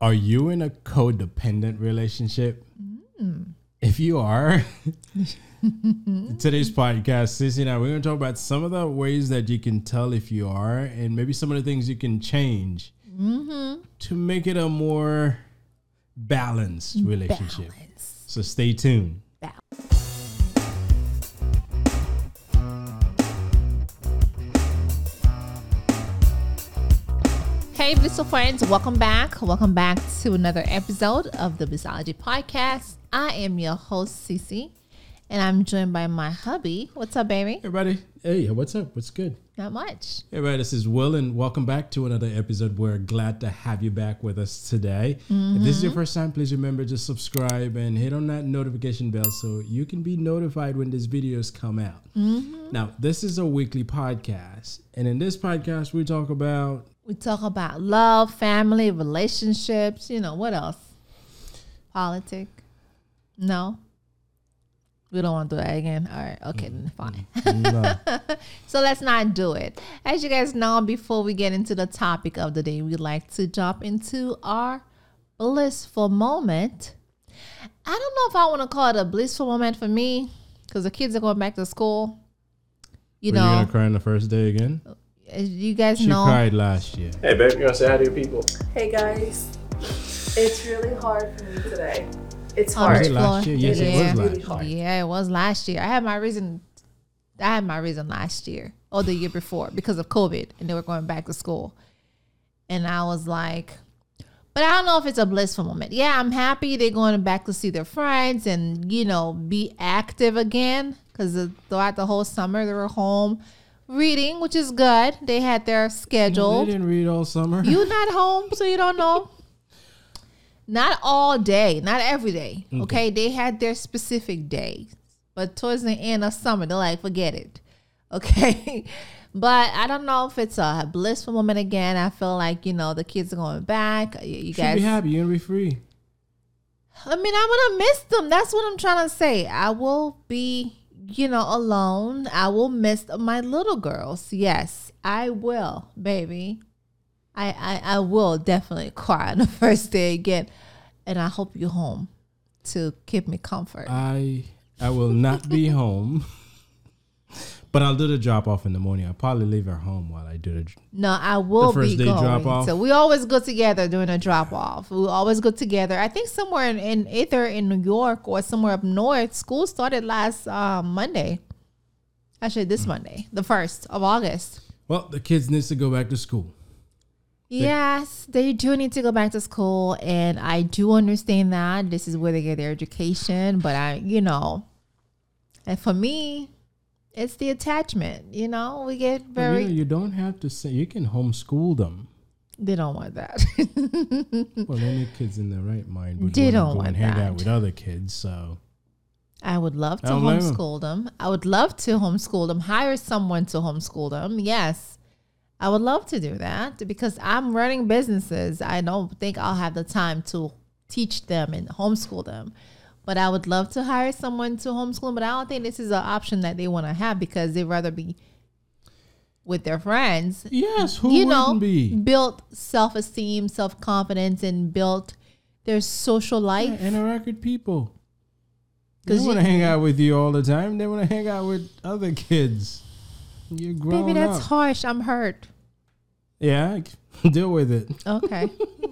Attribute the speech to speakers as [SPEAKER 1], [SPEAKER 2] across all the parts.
[SPEAKER 1] Are you in a codependent relationship? Mm. If you are, today's podcast, Cece and I, we're going to talk about some of the ways that you can tell if you are, and maybe some of the things you can change mm-hmm. to make it a more balanced relationship.
[SPEAKER 2] Balance.
[SPEAKER 1] So stay tuned.
[SPEAKER 2] Hey, blissful friends, welcome back. Welcome back to another episode of the Blissology Podcast. I am your host, Cece, and I'm joined by my hubby. What's up, baby?
[SPEAKER 1] Everybody, hey, what's up? What's good?
[SPEAKER 2] Not much.
[SPEAKER 1] Hey, everybody, this is Will, and welcome back to another episode. We're glad to have you back with us today. If this is your mm-hmm. first time, please remember to subscribe and hit on that notification bell so you can be notified when these videos come out. Mm-hmm. Now, this is a weekly podcast, and in this podcast, we talk about
[SPEAKER 2] We talk about love, family, relationships. You know, what else? Politic. No. We don't want to do that again. All right. Okay, then fine.
[SPEAKER 1] no,
[SPEAKER 2] So let's not do it. As you guys know, before we get into the topic of the day, we like to jump into our blissful moment. I don't know if I want to call it a blissful moment for me because the kids are going back to school. You
[SPEAKER 1] were you
[SPEAKER 2] know,
[SPEAKER 1] gonna cry on the first day again?
[SPEAKER 2] Uh, as you guys know,
[SPEAKER 1] She
[SPEAKER 2] know,
[SPEAKER 1] cried last year.
[SPEAKER 3] Hey, babe, you want to say hi to your people?
[SPEAKER 4] Hey guys, it's really hard for me today. It's
[SPEAKER 2] On
[SPEAKER 1] Was
[SPEAKER 4] hard.
[SPEAKER 1] it last year? Yes,
[SPEAKER 4] It
[SPEAKER 1] it
[SPEAKER 4] is
[SPEAKER 1] was
[SPEAKER 4] really
[SPEAKER 1] last.
[SPEAKER 4] hard.
[SPEAKER 2] Yeah, it was last year. I had my reason. I had my reason last year or the year before because of COVID, and they were going back to school. And I was like, but I don't know if it's a blissful moment. Yeah, I'm happy they're going back to see their friends and you know be active again because throughout the whole summer they were home reading, which is good. They had their schedule
[SPEAKER 1] They
[SPEAKER 2] schedule.
[SPEAKER 1] didn't read all summer.
[SPEAKER 2] You not home, so you don't know. Not all day, not every day. Okay, they had their specific days, but towards the end of summer, they're like, forget it. Okay, but I don't know if it's a blissful moment again. I feel like you know the kids are going back. You- You guys,
[SPEAKER 1] be happy. You're gonna be free.
[SPEAKER 2] I mean, I'm gonna miss them. That's what I'm trying to say. I will be, you know, alone. I will miss my little girls. Yes, I will, baby. I I, I will definitely cry on the first day again, and I hope you're home to give me comfort.
[SPEAKER 1] I I will not be home, but I'll do the drop off in the morning. I'll probably leave her home while I do the.
[SPEAKER 2] no, I will
[SPEAKER 1] first
[SPEAKER 2] be
[SPEAKER 1] day
[SPEAKER 2] going. So we always go together during a drop off. We always go together. I think somewhere in, in either in New York or somewhere up north. School started last um, Monday. Actually, this Monday, the first of August.
[SPEAKER 1] Well, the kids needs to go back to school.
[SPEAKER 2] Yes, they do need to go back to school, and I do understand that this is where they get their education. But I, you know, and for me, it's the attachment. You know, we get
[SPEAKER 1] But,
[SPEAKER 2] very.
[SPEAKER 1] you, know, you don't have to say you can homeschool them.
[SPEAKER 2] they don't want that.
[SPEAKER 1] Well, any kids in their right mind would
[SPEAKER 2] They don't
[SPEAKER 1] go and hang
[SPEAKER 2] that.
[SPEAKER 1] out with other kids. So
[SPEAKER 2] I would love to
[SPEAKER 1] I don't blame 'em.
[SPEAKER 2] homeschool them. I would love to homeschool them. Hire someone to homeschool them. Yes, I would love to do that because I'm running businesses. I don't think I'll have the time to teach them and homeschool them. But I would love to hire someone to homeschool. But I don't think this is an option that they want to have because they'd rather be with their friends
[SPEAKER 1] yes, who
[SPEAKER 2] you
[SPEAKER 1] wouldn't
[SPEAKER 2] know,
[SPEAKER 1] be?
[SPEAKER 2] built self esteem, self confidence, and built their social life.
[SPEAKER 1] Yeah, interact with people. They want to hang out with you all the time. They want to hang out with other kids. You're grown
[SPEAKER 2] Baby, that's
[SPEAKER 1] up.
[SPEAKER 2] harsh. I'm hurt.
[SPEAKER 1] Yeah, deal with it.
[SPEAKER 2] Okay.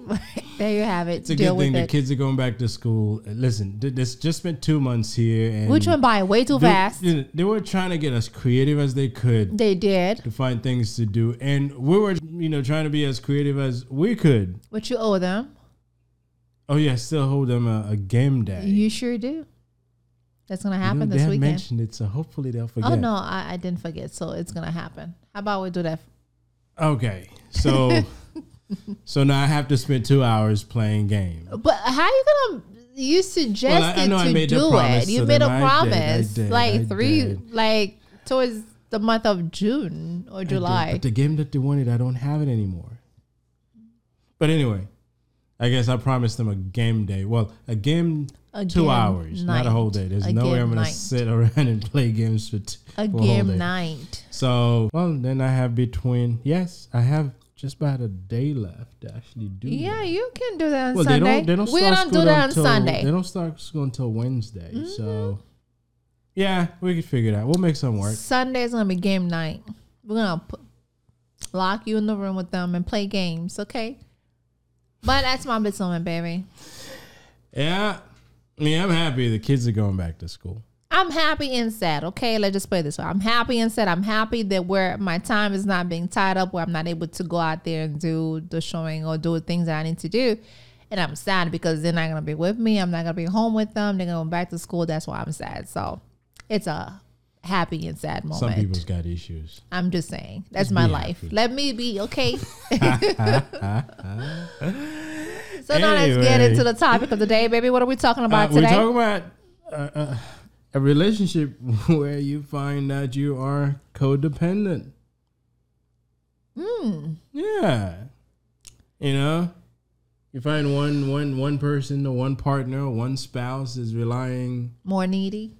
[SPEAKER 2] there you have it.
[SPEAKER 1] It's a
[SPEAKER 2] Deal
[SPEAKER 1] good thing the
[SPEAKER 2] it.
[SPEAKER 1] kids are going back to school. Listen, th- this just spent two months here, and
[SPEAKER 2] Which went by way too
[SPEAKER 1] they,
[SPEAKER 2] fast.
[SPEAKER 1] they were trying to get as creative as they could
[SPEAKER 2] They did.
[SPEAKER 1] to find things to do, and we were, you know, trying to be as creative as we could.
[SPEAKER 2] What you owe them.
[SPEAKER 1] Oh yeah, still hold them a, a game day.
[SPEAKER 2] You sure do. That's gonna
[SPEAKER 1] You know,
[SPEAKER 2] happen
[SPEAKER 1] they
[SPEAKER 2] this
[SPEAKER 1] had
[SPEAKER 2] weekend.
[SPEAKER 1] mentioned it, so hopefully they'll oh, forget.
[SPEAKER 2] Oh no, I, I didn't forget. So it's gonna happen. How about we do that?
[SPEAKER 1] Okay, so so now I have to spend two hours playing games.
[SPEAKER 2] But how you gonna? You suggested
[SPEAKER 1] I know I
[SPEAKER 2] to do
[SPEAKER 1] promise
[SPEAKER 2] it. You made a.
[SPEAKER 1] I did, I
[SPEAKER 2] promise,
[SPEAKER 1] did,
[SPEAKER 2] like
[SPEAKER 1] I
[SPEAKER 2] three,
[SPEAKER 1] did.
[SPEAKER 2] like towards the month of June or July.
[SPEAKER 1] But the game that they wanted, I don't have it anymore. But anyway, I guess I promised them a game day. Well, a game Two hours, not a whole day. There's no way I'm gonna
[SPEAKER 2] night.
[SPEAKER 1] sit around and play games for, t-
[SPEAKER 2] a
[SPEAKER 1] for a whole
[SPEAKER 2] game night.
[SPEAKER 1] So, well, then I have between yes, I have just about a day left to actually do.
[SPEAKER 2] Yeah,
[SPEAKER 1] that.
[SPEAKER 2] you can do that on
[SPEAKER 1] Well, they
[SPEAKER 2] Sunday.
[SPEAKER 1] don't. They don't.
[SPEAKER 2] we
[SPEAKER 1] start
[SPEAKER 2] don't do that on
[SPEAKER 1] until-
[SPEAKER 2] Sunday. Mm-hmm.
[SPEAKER 1] They don't start school until Wednesday. So, yeah, we could figure it out. We'll make some work.
[SPEAKER 2] Sunday's gonna be game night. We're gonna put, lock you in the room with them and play games, okay? But that's my bit on baby.
[SPEAKER 1] Yeah, I mean, I'm happy the kids are going back to school.
[SPEAKER 2] I'm happy and sad, okay? Let's just play this way. I'm happy and sad. I'm happy that where my time is not being tied up, where I'm not able to go out there and do the showing or do things that I need to do. And I'm sad because they're not gonna be with me. I'm not gonna be home with them. They're going back to school. That's why I'm sad. So it's a happy and sad moment.
[SPEAKER 1] Some people's got issues.
[SPEAKER 2] I'm just saying. That's
[SPEAKER 1] Just
[SPEAKER 2] my life.
[SPEAKER 1] happy.
[SPEAKER 2] Let me be okay. so now let's get into the topic of the day, baby. What are we talking
[SPEAKER 1] Uh,
[SPEAKER 2] about
[SPEAKER 1] we're
[SPEAKER 2] today?
[SPEAKER 1] talking about uh, uh, a relationship where you find that you are codependent.
[SPEAKER 2] Hmm.
[SPEAKER 1] Yeah, you know, you find one one one person or one partner or one spouse is relying
[SPEAKER 2] More needy.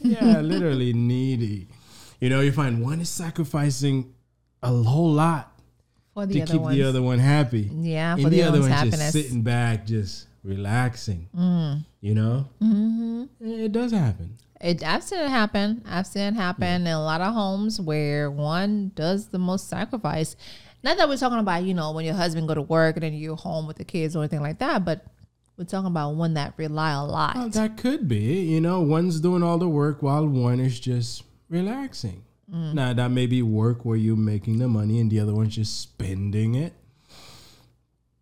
[SPEAKER 1] yeah, literally needy. You know, you find one is sacrificing a whole lot
[SPEAKER 2] For the
[SPEAKER 1] to
[SPEAKER 2] other
[SPEAKER 1] keep
[SPEAKER 2] ones.
[SPEAKER 1] the other one happy.
[SPEAKER 2] yeah, for
[SPEAKER 1] and
[SPEAKER 2] the,
[SPEAKER 1] the other
[SPEAKER 2] one's
[SPEAKER 1] one's just sitting back, just relaxing.
[SPEAKER 2] Mm.
[SPEAKER 1] You know,
[SPEAKER 2] hmm
[SPEAKER 1] it does happen.
[SPEAKER 2] It, I've seen it happen. I've seen it happen in a lot of homes where one does the most sacrifice. Not that we're talking about, you know, when your husband go to work and then you're home with the kids or anything like that, but we're talking about one that rely a lot.
[SPEAKER 1] Well, that could be. You know, one's doing all the work while one is just relaxing.
[SPEAKER 2] Mm.
[SPEAKER 1] Now, that may be work where you're making the money and the other one's just spending it.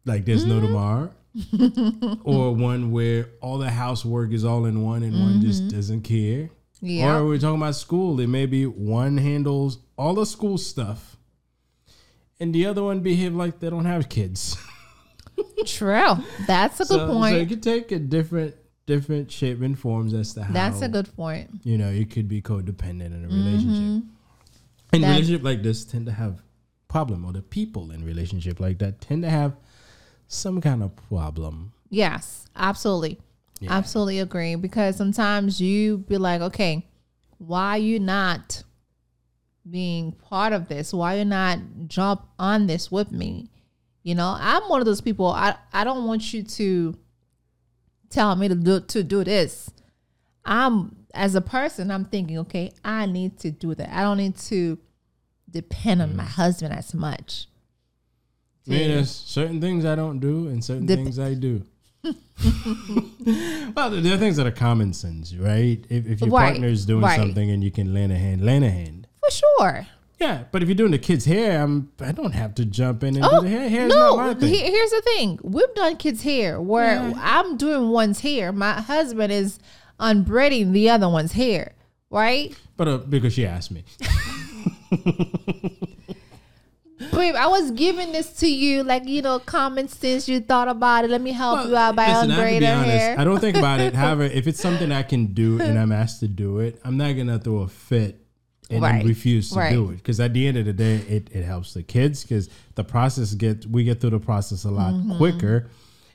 [SPEAKER 1] Like there's no
[SPEAKER 2] Mm.
[SPEAKER 1] tomorrow. or one where all the housework is all in one and one just doesn't care.
[SPEAKER 2] Mm-hmm. yeah.
[SPEAKER 1] Or we're talking about school. It may be one handles all the school stuff and the other one behave like they don't have kids.
[SPEAKER 2] True. That's a good
[SPEAKER 1] so, So
[SPEAKER 2] point.
[SPEAKER 1] it could take a different different shape and forms as to how
[SPEAKER 2] That's a good point.
[SPEAKER 1] you know, you could be codependent in a relationship. And
[SPEAKER 2] That-
[SPEAKER 1] relationship like this tend to have problem, or the people in relationship like that tend to have some kind of problem.
[SPEAKER 2] Yes, absolutely.
[SPEAKER 1] Yeah.
[SPEAKER 2] Absolutely agree. Because sometimes you be like, okay, why you not being part of this? Why you not jump on this with me? You know, I'm one of those people. I, I don't want you to tell me to do to do this. I'm as a person, I'm thinking, okay, I need to do that. I don't need to depend on my mm. husband as much.
[SPEAKER 1] I mean, there's certain things I don't do and certain
[SPEAKER 2] Dep-
[SPEAKER 1] things I do. well, there are things that are common sense, right? If, if your
[SPEAKER 2] Right,
[SPEAKER 1] partner is doing
[SPEAKER 2] right.
[SPEAKER 1] something and you can lend a hand, lend a hand.
[SPEAKER 2] For sure.
[SPEAKER 1] Yeah, but if you're doing the kid's hair, I'm I don't have to jump in and
[SPEAKER 2] Oh,
[SPEAKER 1] do the hair. Hair's not my
[SPEAKER 2] no.
[SPEAKER 1] thing.
[SPEAKER 2] he- here's the thing: we've done kids' hair where
[SPEAKER 1] Yeah.
[SPEAKER 2] I'm doing one's hair, my husband is unbraiding the other one's hair, right?
[SPEAKER 1] but uh, because she asked me.
[SPEAKER 2] Babe, I was giving this to you, like you know, common sense. You thought about it. Let me help
[SPEAKER 1] Well,
[SPEAKER 2] you out by
[SPEAKER 1] listen, I
[SPEAKER 2] unbraiding
[SPEAKER 1] honest,
[SPEAKER 2] hair.
[SPEAKER 1] I don't think about it. However, if it's something I can do and I'm asked to do it, I'm not gonna throw a fit and
[SPEAKER 2] Right,
[SPEAKER 1] refuse to
[SPEAKER 2] right.
[SPEAKER 1] do it. Because at the end of the day, it, it helps the kids because the process get we get through the process a lot
[SPEAKER 2] Mm-hmm.
[SPEAKER 1] quicker,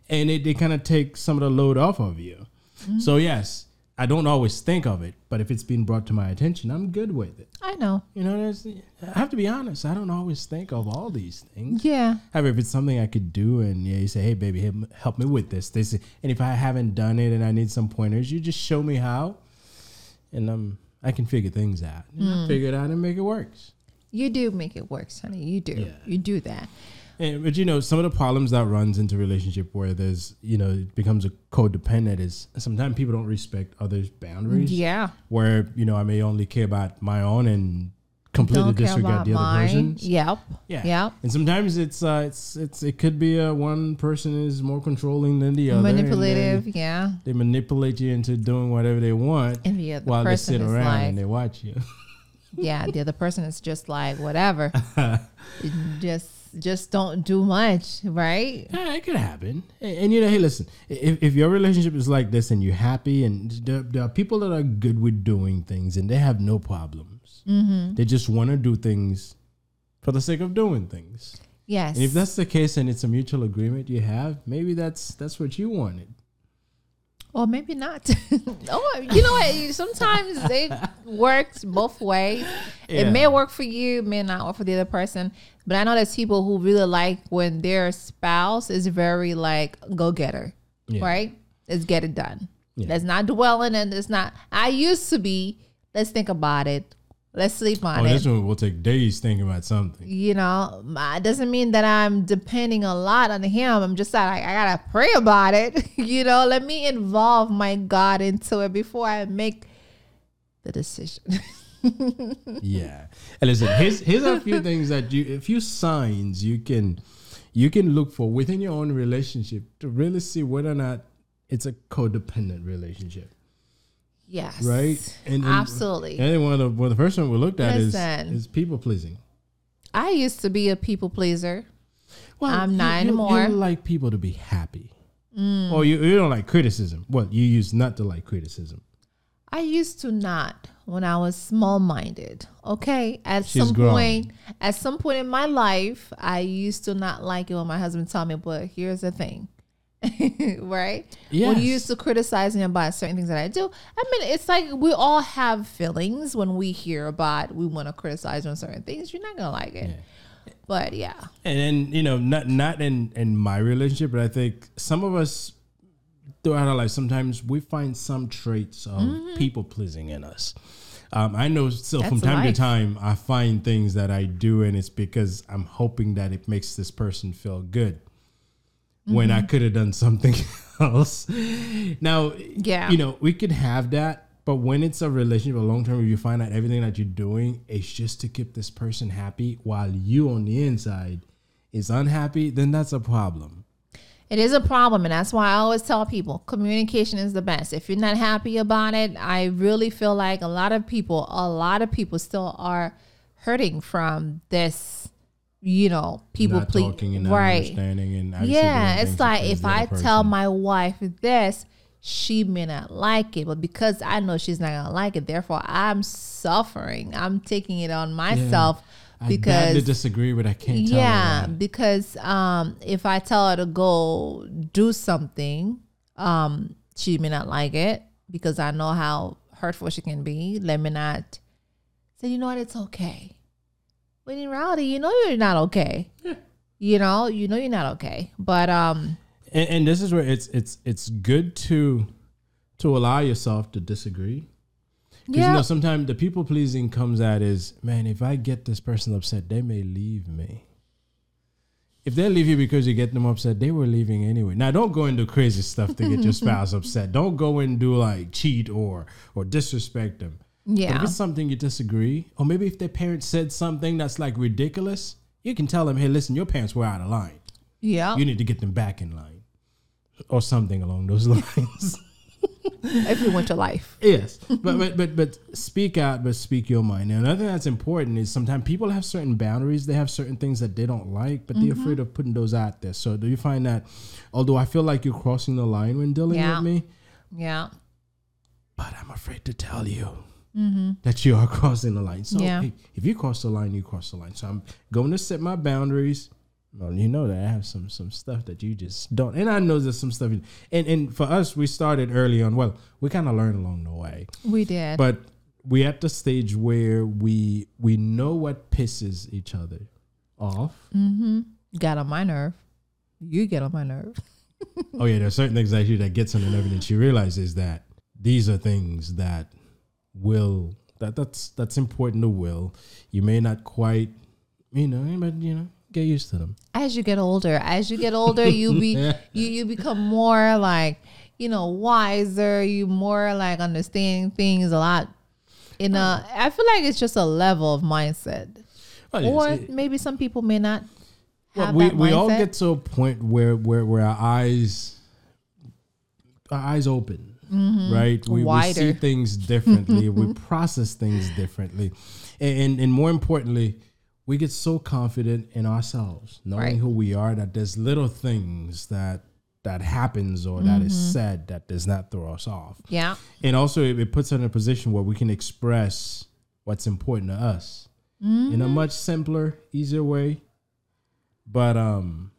[SPEAKER 1] and it, it kind of takes some of the load off of you.
[SPEAKER 2] Mm-hmm.
[SPEAKER 1] So yes, I don't always think of it, but if it's been brought to my attention, I'm good with it.
[SPEAKER 2] I know.
[SPEAKER 1] You know, there's, I have to be honest. I don't always think of all these things.
[SPEAKER 2] Yeah,
[SPEAKER 1] However, if it's something I could do, and yeah, you say, "Hey, baby, help, help me with this," this, and if I haven't done it and I need some pointers, you just show me how, and um, I can figure things out.
[SPEAKER 2] Hmm.
[SPEAKER 1] Figure it out and make it works.
[SPEAKER 2] you do make it work, honey. You do.
[SPEAKER 1] Yeah.
[SPEAKER 2] You do that.
[SPEAKER 1] And, but you know, some of the problems that runs into relationship where there's, you know, it becomes a codependent is sometimes people don't respect others' boundaries.
[SPEAKER 2] Yeah.
[SPEAKER 1] Where you know I may only care about my own and completely
[SPEAKER 2] Don't
[SPEAKER 1] disregard the other
[SPEAKER 2] mine.
[SPEAKER 1] person's.
[SPEAKER 2] Yep.
[SPEAKER 1] Yeah.
[SPEAKER 2] Yep.
[SPEAKER 1] And sometimes it's uh it's it's it could be a one person is more controlling than the other.
[SPEAKER 2] Manipulative. Yeah.
[SPEAKER 1] they manipulate you into doing whatever they want
[SPEAKER 2] And the other
[SPEAKER 1] while they sit
[SPEAKER 2] is
[SPEAKER 1] around
[SPEAKER 2] like,
[SPEAKER 1] and they watch you.
[SPEAKER 2] yeah, the other person is just like whatever. just just don't do much, right?
[SPEAKER 1] yeah, it could happen. And, and, you know, hey, listen, if, if your relationship is like this and you're happy, and there, there are people that are good with doing things and they have no problems.
[SPEAKER 2] Mm-hmm.
[SPEAKER 1] They just want to do things for the sake of doing things.
[SPEAKER 2] Yes.
[SPEAKER 1] And if that's the case and it's a mutual agreement you have, maybe that's that's what you wanted.
[SPEAKER 2] Or maybe not. oh, you know what? Sometimes it works both ways. It may work for you, may not work for the other person. But I know there's people who really like when their spouse is very like go getter,
[SPEAKER 1] Yeah.
[SPEAKER 2] right? Let's get it done.
[SPEAKER 1] Yeah.
[SPEAKER 2] Let's not dwell in it. It's not. I used to be. Let's think about it. Let's sleep on
[SPEAKER 1] Oh,
[SPEAKER 2] it
[SPEAKER 1] this one will take days thinking about something.
[SPEAKER 2] you know, it doesn't mean that I'm depending a lot on him. I'm just like, I gotta pray about it. you know, let me involve my God into it before I make the decision.
[SPEAKER 1] Yeah. And listen, here's here's a few things that you a few signs you can you can look for within your own relationship to really see whether or not it's a codependent relationship.
[SPEAKER 2] Yes.
[SPEAKER 1] Right? And, and
[SPEAKER 2] Absolutely.
[SPEAKER 1] And one of the well, the first one we looked at is
[SPEAKER 2] Listen.
[SPEAKER 1] is people pleasing.
[SPEAKER 2] I used to be a people pleaser.
[SPEAKER 1] Well,
[SPEAKER 2] I'm not
[SPEAKER 1] you-
[SPEAKER 2] anymore.
[SPEAKER 1] You like people to be happy.
[SPEAKER 2] Mm.
[SPEAKER 1] Or you, you don't like criticism. Well, you used not to like criticism.
[SPEAKER 2] I used to not when I was small minded. Okay. At
[SPEAKER 1] She's
[SPEAKER 2] some
[SPEAKER 1] grown.
[SPEAKER 2] point at some point in my life, I used to not like it when my husband told me, but here's the thing. right? When you used to criticize me about certain things that I do. I mean, it's like we all have feelings when we hear about we want to criticize on certain things. You're not gonna like it. But yeah.
[SPEAKER 1] And then, you know, not not in in my relationship, but I think some of us throughout our life, sometimes we find some traits of people pleasing in us. Um, I know so from
[SPEAKER 2] Mm-hmm.
[SPEAKER 1] Time
[SPEAKER 2] life.
[SPEAKER 1] to time I find things that I do and it's because I'm hoping that it makes this person feel good. When
[SPEAKER 2] Mm-hmm.
[SPEAKER 1] I could have done something else. Now,
[SPEAKER 2] Yeah.
[SPEAKER 1] you know, we could have that, but when it's a relationship, a long term, if you find out everything that you're doing is just to keep this person happy while you on the inside is unhappy, then that's a problem.
[SPEAKER 2] It is a problem, and that's why I always tell people communication is the best. If you're not happy about it, I really feel like a lot of people, a lot of people still are hurting from this, you know, people
[SPEAKER 1] not
[SPEAKER 2] please.
[SPEAKER 1] talking and
[SPEAKER 2] Right.
[SPEAKER 1] understanding and
[SPEAKER 2] Yeah, it's like if I
[SPEAKER 1] other
[SPEAKER 2] tell my wife this, she may not like it, but because I know she's not gonna like it, therefore I'm suffering. I'm taking it on myself
[SPEAKER 1] I
[SPEAKER 2] because
[SPEAKER 1] badly disagree, but I can't tell
[SPEAKER 2] yeah, because um, if I tell her to go do something, um, she may not like it because I know how hurtful she can be. Let me not say, you know what, it's okay. When in reality, you know you're not okay. You know, you know you're not okay. But um,
[SPEAKER 1] And, and this is where it's it's it's good to to allow yourself to disagree. Because you know, sometimes the people pleasing comes at is, man, if I get this person upset, they may leave me. If they leave you because you get them upset, they were leaving anyway. Now, don't go do crazy stuff to get your spouse upset. Don't go and do like cheat or or disrespect them. But if it's something you disagree, or maybe if their parents said something that's like ridiculous, you can tell them, hey, listen, your parents were out of line.
[SPEAKER 2] yeah.
[SPEAKER 1] You need to get them back in line. Or something along those lines.
[SPEAKER 2] if you went to life,
[SPEAKER 1] Yes, but but but but speak out, but speak your mind. And another thing that's important is sometimes people have certain boundaries. They have certain things that they don't like, but
[SPEAKER 2] Mm-hmm.
[SPEAKER 1] they're afraid of putting those out there. So do you find that? Although I feel like you're crossing the line when dealing
[SPEAKER 2] Yeah.
[SPEAKER 1] with me,
[SPEAKER 2] yeah,
[SPEAKER 1] but I'm afraid to tell you that you are crossing the line. So
[SPEAKER 2] Mm-hmm. Yeah.
[SPEAKER 1] hey, if you cross the line, you cross the line. So I'm going to set my boundaries. Well, you know that I have some some stuff that you just don't, and I know there's some stuff. In, and and for us, we started early on. Well, we kind of learned along the way.
[SPEAKER 2] we did.
[SPEAKER 1] but we at the stage where we we know what pisses each other off.
[SPEAKER 2] mm-hmm. Got on my nerve. You get on my nerve.
[SPEAKER 1] oh yeah, there's certain things actually that gets on the nerve, and then she realizes that these are things that will. That that's that's important to will. You may not quite, you know, but you know, get used to them.
[SPEAKER 2] as you get older as you get older you be you you become more like you know wiser. You more like understanding things a lot in a oh. i feel like it's just a level of mindset.
[SPEAKER 1] Oh, well,
[SPEAKER 2] or
[SPEAKER 1] it-
[SPEAKER 2] maybe some people may not
[SPEAKER 1] well, we we all get to a point where where where our eyes our eyes open right we, we see
[SPEAKER 2] Mm-hmm.
[SPEAKER 1] Things differently we process things differently and, and and more importantly we get so confident in ourselves knowing
[SPEAKER 2] Right.
[SPEAKER 1] who we are that there's little things that that happens or that is
[SPEAKER 2] Mm-hmm.
[SPEAKER 1] said that does not throw us off
[SPEAKER 2] yeah
[SPEAKER 1] and also it, it puts us in a position where we can express what's important to us in
[SPEAKER 2] Mm-hmm.
[SPEAKER 1] a much simpler easier way but um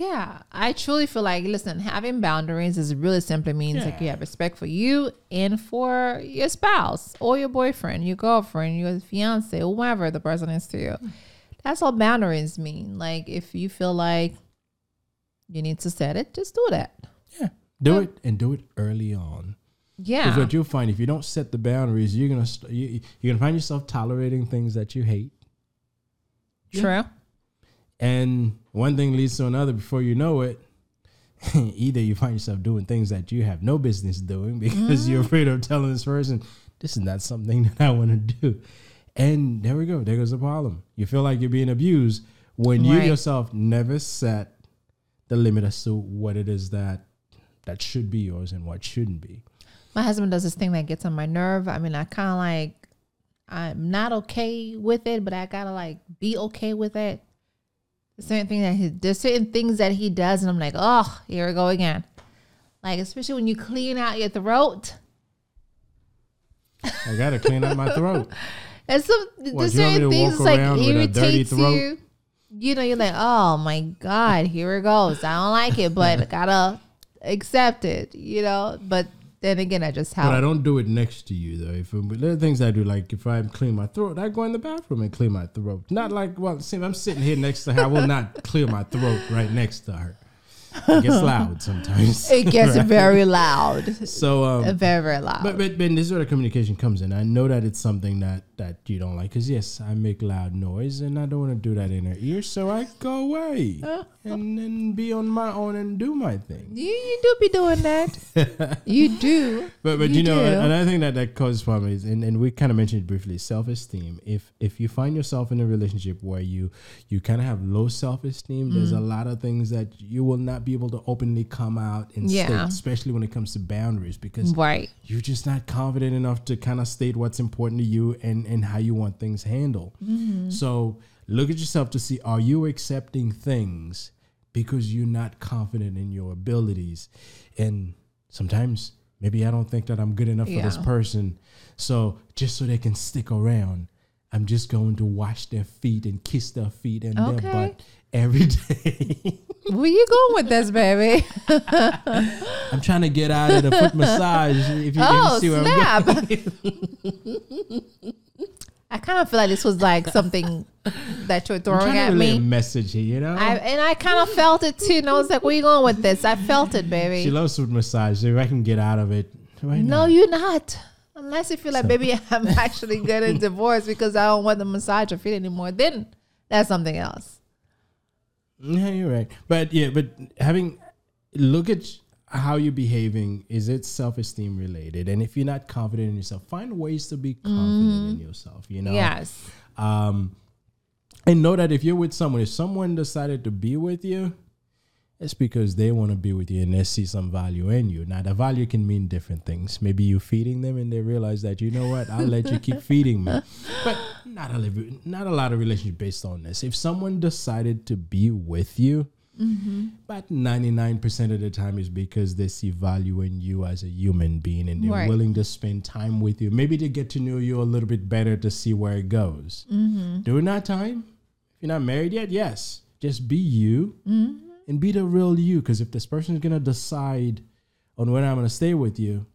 [SPEAKER 2] Yeah, I truly feel like listen, having boundaries is really simply means like you have respect for you and for your spouse or your boyfriend, your girlfriend, your fiance, whoever the person is to you. That's all boundaries mean. Like if you feel like you need to set it, just do that.
[SPEAKER 1] Yeah. Do it and do it early on.
[SPEAKER 2] Yeah, because
[SPEAKER 1] what you'll find if you don't set the boundaries, you're gonna st- you, you're gonna find yourself tolerating things that you hate,
[SPEAKER 2] True.
[SPEAKER 1] And one thing leads to another. Before you know it, either you find yourself doing things that you have no business doing because you're afraid of telling this person this is not something that I want to do, and there we go. There goes the problem. You feel like you're being abused when you yourself never set the limit as to what it is that that should be yours and what shouldn't be.
[SPEAKER 2] My husband does this thing that gets on my nerve. I mean, I kind of like, I'm not okay with it, but I gotta like be okay with it. Certain things that he, there's certain things that he does, and I'm like, oh, here we go again. Like especially when you clean out your throat.
[SPEAKER 1] I gotta clean out my throat.
[SPEAKER 2] And some
[SPEAKER 1] What,
[SPEAKER 2] there's
[SPEAKER 1] you want me
[SPEAKER 2] certain things like
[SPEAKER 1] around with a dirty
[SPEAKER 2] irritates you. You know, you're like, oh my god, here it goes. I don't like it, but gotta accept it. You know, but then again, I just have.
[SPEAKER 1] But I don't do it next to you though. If there are things I do, like if I clean my throat, I go in the bathroom and clean my throat. Not like well, see, I'm sitting here next to her. I will not clear my throat right next to her. It gets loud sometimes.
[SPEAKER 2] it gets
[SPEAKER 1] Right?
[SPEAKER 2] very loud,
[SPEAKER 1] So, um,
[SPEAKER 2] very very loud.
[SPEAKER 1] but, but but this is where the communication comes in. I know that it's something that that you don't like because yes, I make loud noise and I don't want to do that in her ear, so I go away and then be on my own and do my thing.
[SPEAKER 2] you you do be doing that. you do.
[SPEAKER 1] But but you,
[SPEAKER 2] You
[SPEAKER 1] know
[SPEAKER 2] do.
[SPEAKER 1] another thing that that causes problems and, and we kind of mentioned it briefly self esteem. If if you find yourself in a relationship where you you kind of have low self esteem, there's a mm. lot of things that you will not be able to openly come out and state, especially when it comes to boundaries, because
[SPEAKER 2] Right.
[SPEAKER 1] you're just not confident enough to kind of state what's important to you and and how you want things handled. Mm-hmm. So look at yourself to see are you accepting things because you're not confident in your abilities, and sometimes maybe I don't think that I'm good enough for this person, so just so they can stick around. I'm just going to wash their feet and kiss their feet and
[SPEAKER 2] Okay.
[SPEAKER 1] their butt every day.
[SPEAKER 2] Where you going with this, baby?
[SPEAKER 1] I'm trying to get out of the foot massage. If you,
[SPEAKER 2] Oh,
[SPEAKER 1] if you oh, see where I'm going.
[SPEAKER 2] snap. I kind of feel like this was like something that you're throwing at
[SPEAKER 1] to relay a
[SPEAKER 2] me.
[SPEAKER 1] message here, you know.
[SPEAKER 2] I, and I kind of felt it too. And I was like, where you going with this? I felt it, baby.
[SPEAKER 1] she loves foot massage. If I can get out of it, why
[SPEAKER 2] No,
[SPEAKER 1] not?
[SPEAKER 2] you're not. Unless you feel like, baby, I'm actually getting divorced because I don't want the massage or feet anymore. Then that's something else.
[SPEAKER 1] Yeah, you're right. But yeah, but having look at how you're behaving. Is it self esteem related? And if you're not confident in yourself, find ways to be confident in yourself. You know.
[SPEAKER 2] Yes.
[SPEAKER 1] Um, and know that if you're with someone, if someone decided to be with you, it's because they want to be with you and they see some value in you. Now, the value can mean different things. Maybe you're feeding them and they realize that you know what, I'll let you keep feeding me. But not a not a lot of relationship based on this. If someone decided to be with you, mm-hmm. ninety nine percent of the time is because they see value in you as a human being and they're
[SPEAKER 2] Right.
[SPEAKER 1] willing to spend time with you. Maybe to get to know you a little bit better to see where it goes. Mm-hmm. During that time, if you're not married yet, yes, just be you mm-hmm. And be the real you. Because if this person is gonna decide on when I'm gonna stay with you,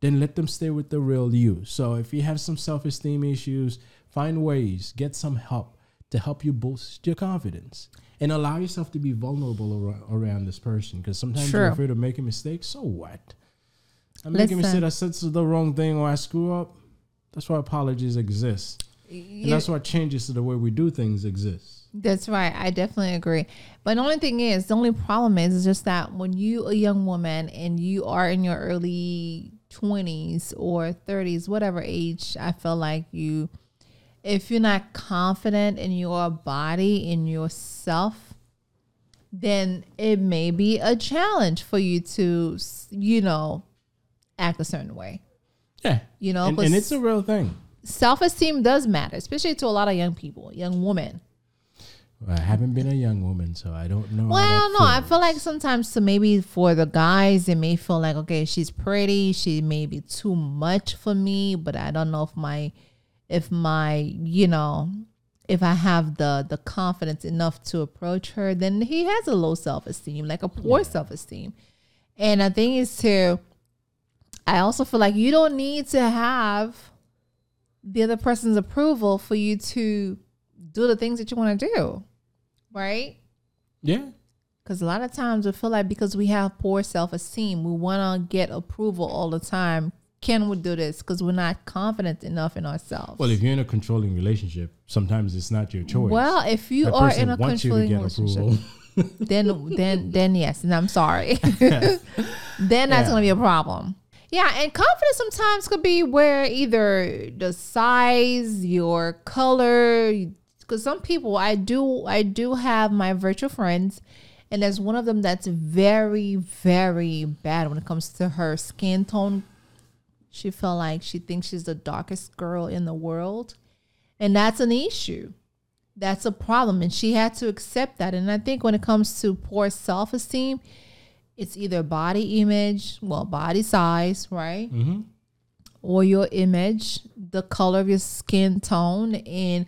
[SPEAKER 1] then let them stay with the real you. So if you have some self esteem issues, find ways, get some help to help you boost your confidence and allow yourself to be vulnerable around, around this person. Because sometimes
[SPEAKER 2] True.
[SPEAKER 1] you're afraid of making mistakes. So what? I'm making a mistake. I said the wrong thing or I screw up. That's why apologies exist. And that's why changes to the way we do things exist.
[SPEAKER 2] That's right. I definitely agree. But the only thing is, the only problem is, is just that when you a young woman and you are in your early twenties or thirties, whatever age, I feel like you, if you're not confident in your body in yourself, then it may be a challenge for you to, you know, act a certain way.
[SPEAKER 1] Yeah.
[SPEAKER 2] You know,
[SPEAKER 1] and, and it's a real thing.
[SPEAKER 2] Self esteem does matter, especially to a lot of young people, young women.
[SPEAKER 1] I haven't been a young woman, so I don't know.
[SPEAKER 2] Well, I don't know. I feel like sometimes, so maybe for the guys, it may feel like, okay, she's pretty. She may be too much for me, but I don't know if my, if my, you know, if I have the the confidence enough to approach her, then he has a low self esteem, like a poor self esteem. And I think is too, I also feel like you don't need to have the other person's approval for you to do the things that you want to do. Right?
[SPEAKER 1] Yeah.
[SPEAKER 2] Because a lot of times we feel like because we have poor self esteem, we want to get approval all the time. Can we do this? Because we're not confident enough in ourselves.
[SPEAKER 1] Well, if you're in a controlling relationship, sometimes it's not your choice.
[SPEAKER 2] Well, if you
[SPEAKER 1] That
[SPEAKER 2] are in a
[SPEAKER 1] to
[SPEAKER 2] controlling relationship, then then then yes, and I'm sorry. then that's
[SPEAKER 1] Yeah.
[SPEAKER 2] gonna be a problem. Yeah, and confidence sometimes could be where either the size, your color, because some people I do I do have my virtual friends, and there's one of them that's very very bad when it comes to her skin tone. She felt like she thinks she's the darkest girl in the world, and that's an issue that's a problem and she had to accept that and i think when it comes to poor self-esteem it's either body image well body size right
[SPEAKER 1] Mhm.
[SPEAKER 2] or your image the color of your skin tone and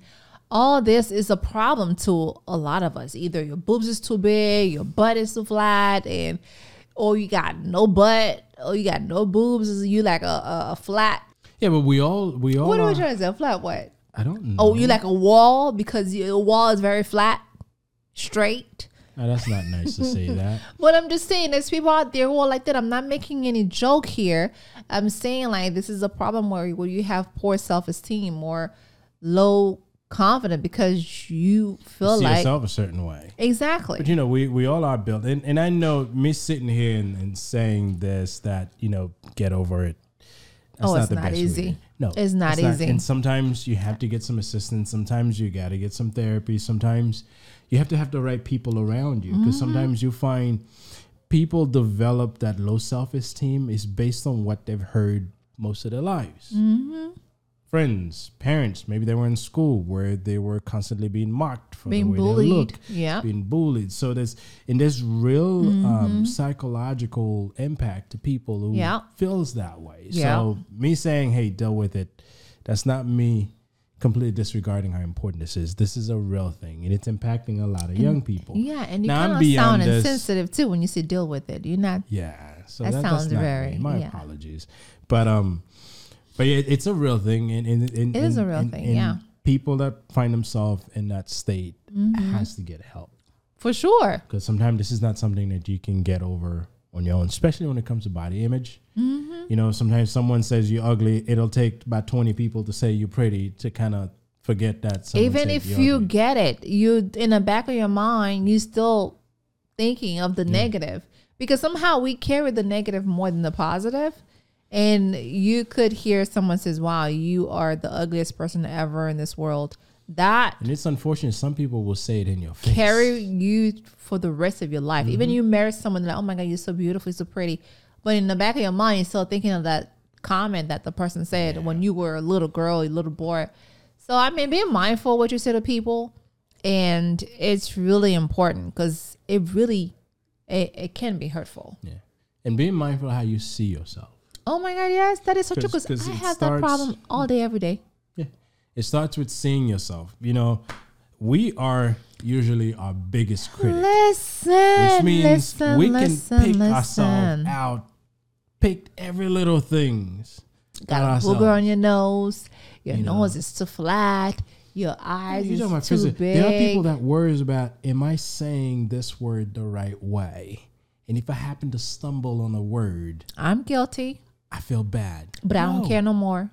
[SPEAKER 2] all this is a problem to a lot of us either your boobs is too big your butt is too flat and or you got no butt or you got no boobs you like a, a, a flat
[SPEAKER 1] Yeah, but we all we all
[SPEAKER 2] what are
[SPEAKER 1] are,
[SPEAKER 2] we trying to say flat what
[SPEAKER 1] I don't know.
[SPEAKER 2] Oh, you like a wall because your wall is very flat, straight.
[SPEAKER 1] Oh, that's not nice to say that.
[SPEAKER 2] But I'm just saying, there's people out there who are like that. I'm not making any joke here. I'm saying like this is a problem where where you have poor self esteem or low confidence because you feel
[SPEAKER 1] See
[SPEAKER 2] like
[SPEAKER 1] yourself a certain way.
[SPEAKER 2] exactly.
[SPEAKER 1] But you know, we, we all are built, and, and I know me sitting here and, and saying this that you know, get over it.
[SPEAKER 2] Oh, it's
[SPEAKER 1] the
[SPEAKER 2] not
[SPEAKER 1] best
[SPEAKER 2] easy.
[SPEAKER 1] No,
[SPEAKER 2] It's not easy.
[SPEAKER 1] And sometimes you have to get some assistance. Sometimes you got to get some therapy. Sometimes you have to have the right people around you because
[SPEAKER 2] Mm-hmm.
[SPEAKER 1] sometimes you find people develop that low self esteem is based on what they've heard most of their lives.
[SPEAKER 2] Mm-hmm.
[SPEAKER 1] Friends, parents, maybe they were in school where they were constantly being mocked for
[SPEAKER 2] Being
[SPEAKER 1] the way they
[SPEAKER 2] bullied.
[SPEAKER 1] look
[SPEAKER 2] Yeah.
[SPEAKER 1] being bullied. So there's and there's real
[SPEAKER 2] Mm-hmm.
[SPEAKER 1] um, psychological impact to people who
[SPEAKER 2] Yeah.
[SPEAKER 1] feels that way.
[SPEAKER 2] Yeah.
[SPEAKER 1] So me saying, "Hey, deal with it," that's not me completely disregarding how important this is. This is a real thing, and it's impacting a lot of young people.
[SPEAKER 2] Yeah, and you kind of sound
[SPEAKER 1] this.
[SPEAKER 2] insensitive too when you say deal with it. You're not.
[SPEAKER 1] Yeah. So
[SPEAKER 2] That
[SPEAKER 1] that,
[SPEAKER 2] sounds very-
[SPEAKER 1] me. My
[SPEAKER 2] yeah.
[SPEAKER 1] apologies, but um, but it, it's a real thing, and, and, and
[SPEAKER 2] It is
[SPEAKER 1] and-
[SPEAKER 2] a real
[SPEAKER 1] and-
[SPEAKER 2] thing,
[SPEAKER 1] and
[SPEAKER 2] yeah.
[SPEAKER 1] People that find themselves in that state
[SPEAKER 2] Mm-hmm.
[SPEAKER 1] has to get help.
[SPEAKER 2] For sure.
[SPEAKER 1] because sometimes this is not something that you can get over on your own, especially when it comes to body image.
[SPEAKER 2] Mm-hmm.
[SPEAKER 1] You know, sometimes someone says you're ugly, it'll take about 20 people to say you're pretty to kind of forget that.
[SPEAKER 2] Even if
[SPEAKER 1] you're ugly.
[SPEAKER 2] get it, you in the back of your mind, you're still thinking of the negative because somehow we carry the negative more than the positive. And you could hear someone says, "Wow, you are the ugliest person ever in this world." That
[SPEAKER 1] and it's unfortunate, some people will say it in your face.
[SPEAKER 2] carry you for the rest of your life. Even
[SPEAKER 1] Mm-hmm.
[SPEAKER 2] you marry someone like, oh my god, you're so beautiful, you're so pretty, but in the back of your mind, you're still thinking of that comment that the person said when you were a little girl, a little boy. So I mean, be mindful what you say to people, and it's really important because it really it, it can be hurtful.
[SPEAKER 1] Yeah. And being mindful of how you see yourself.
[SPEAKER 2] Oh my god, yes, that is so true because I have
[SPEAKER 1] starts-
[SPEAKER 2] that problem all day, every day.
[SPEAKER 1] It starts with seeing yourself. You know, we are usually our biggest critic.
[SPEAKER 2] Listen,
[SPEAKER 1] which means
[SPEAKER 2] listen,
[SPEAKER 1] we can
[SPEAKER 2] listen,
[SPEAKER 1] pick
[SPEAKER 2] listen.
[SPEAKER 1] ourselves out, pick every little things.
[SPEAKER 2] got a booger on your nose. Your
[SPEAKER 1] You know.
[SPEAKER 2] nose is too flat. Your eyes
[SPEAKER 1] You
[SPEAKER 2] is too
[SPEAKER 1] physics.
[SPEAKER 2] big.
[SPEAKER 1] There are people that worries about, am I saying this word the right way? And if I happen to stumble on a word,
[SPEAKER 2] I'm guilty,
[SPEAKER 1] I feel bad.
[SPEAKER 2] but I don't care no more.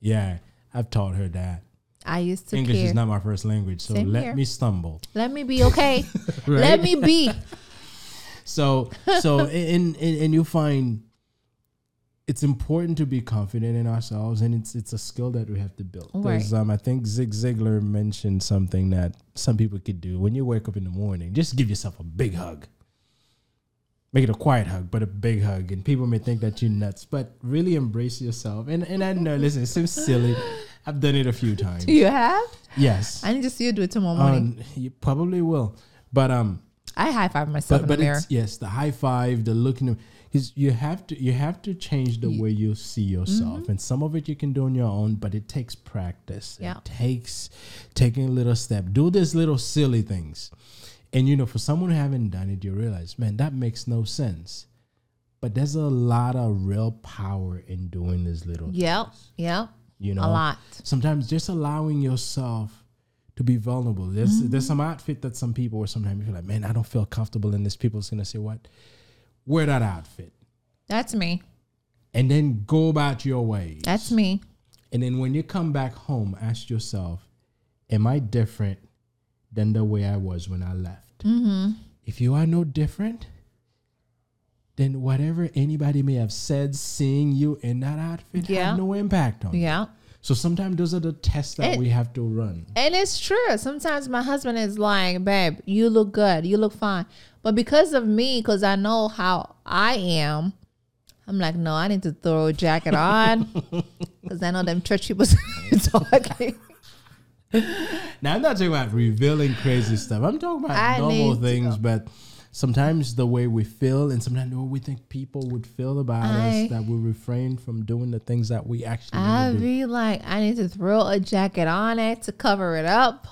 [SPEAKER 1] Yeah, I've taught her that.
[SPEAKER 2] I used to
[SPEAKER 1] English
[SPEAKER 2] care.
[SPEAKER 1] is not my first language, so
[SPEAKER 2] Same
[SPEAKER 1] let
[SPEAKER 2] here.
[SPEAKER 1] me stumble.
[SPEAKER 2] Let me be okay.
[SPEAKER 1] Right?
[SPEAKER 2] Let me be.
[SPEAKER 1] So so and, and and you find it's important to be confident in ourselves and it's it's a skill that we have to build. Because
[SPEAKER 2] Right.
[SPEAKER 1] um I think Zig Ziglar mentioned something that some people could do when you wake up in the morning, just give yourself a big hug. Make it a quiet hug, but a big hug. And people may think that you're nuts, but really embrace yourself. And and I know, listen, it seems silly. I've done it a few times.
[SPEAKER 2] You have?
[SPEAKER 1] Yes.
[SPEAKER 2] I need to see you do it tomorrow morning.
[SPEAKER 1] Um, you probably will. But um
[SPEAKER 2] I high five myself
[SPEAKER 1] but
[SPEAKER 2] in
[SPEAKER 1] but
[SPEAKER 2] the mirror.
[SPEAKER 1] yes the high five the looking because you have to you have to change the way you see yourself
[SPEAKER 2] Mm-hmm.
[SPEAKER 1] and some of it you can do on your own but it takes practice
[SPEAKER 2] Yeah.
[SPEAKER 1] it takes taking a little step do these little silly things and you know for someone who haven't done it you realize man that makes no sense but there's a lot of real power in doing these little
[SPEAKER 2] Yep. Yep.
[SPEAKER 1] you know
[SPEAKER 2] A lot.
[SPEAKER 1] sometimes just allowing yourself to be vulnerable. There's
[SPEAKER 2] Mm-hmm.
[SPEAKER 1] there's some outfit that some people or sometimes you feel like, man, I don't feel comfortable in this. People's gonna say, What? Wear that outfit.
[SPEAKER 2] That's me.
[SPEAKER 1] And then go about your ways.
[SPEAKER 2] That's me.
[SPEAKER 1] and then when you come back home, ask yourself, Am I different than the way I was when I left?
[SPEAKER 2] Mm-hmm.
[SPEAKER 1] If you are no different, then whatever anybody may have said seeing you in that outfit
[SPEAKER 2] Yeah.
[SPEAKER 1] had no impact on you.
[SPEAKER 2] Yeah.
[SPEAKER 1] So sometimes those are the tests that
[SPEAKER 2] And-
[SPEAKER 1] we have to run.
[SPEAKER 2] And it's true. Sometimes my husband is like, babe, you look good. You look fine. But because of me, because I know how I am, I'm like, no, I need to throw a jacket on because I know them church people talking.
[SPEAKER 1] Now I'm not talking about revealing crazy stuff. I'm talking about
[SPEAKER 2] I
[SPEAKER 1] normal things, but sometimes the way we feel and sometimes the way we think people would feel about
[SPEAKER 2] I-
[SPEAKER 1] us that we refrain from doing the things that we actually
[SPEAKER 2] I
[SPEAKER 1] want to do.
[SPEAKER 2] be like, I need to throw a jacket on it to cover it up.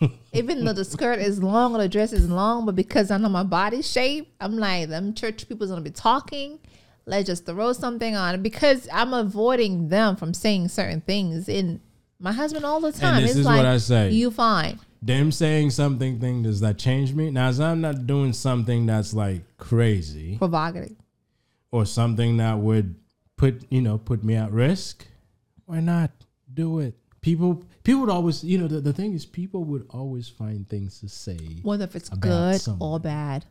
[SPEAKER 2] Even though the skirt is long or the dress is long, but because I know my body shape, I'm like, them church people's gonna be talking. Let's just throw something on it because I'm avoiding them from saying certain things. And my husband all the time And
[SPEAKER 1] this
[SPEAKER 2] it's
[SPEAKER 1] is
[SPEAKER 2] like,
[SPEAKER 1] what I say.
[SPEAKER 2] You fine.
[SPEAKER 1] Them saying something thing does that change me? Now, as I'm not doing something that's like crazy
[SPEAKER 2] Provocative.
[SPEAKER 1] or something that would put you know put me at risk, why not do it? People people would always you know the, the thing is people would always find things to say.
[SPEAKER 2] Whether if it's good
[SPEAKER 1] someone.
[SPEAKER 2] or bad.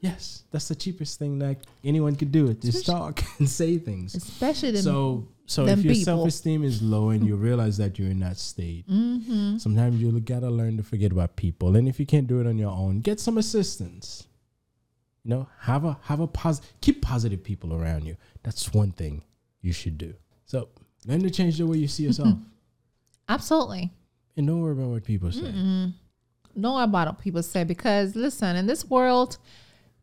[SPEAKER 1] Yes, that's the cheapest thing that anyone could do. It just talk and say things.
[SPEAKER 2] Especially
[SPEAKER 1] So, so if your
[SPEAKER 2] people.
[SPEAKER 1] self esteem is low and you realize that you're in that state,
[SPEAKER 2] Mm-hmm.
[SPEAKER 1] sometimes you gotta learn to forget about people. And if you can't do it on your own, get some assistance. You know, have a have a positive, keep positive people around you. That's one thing you should do. So learn to change the way you see yourself,
[SPEAKER 2] Absolutely.
[SPEAKER 1] and don't worry about what people say.
[SPEAKER 2] know about what people say because listen, in this world,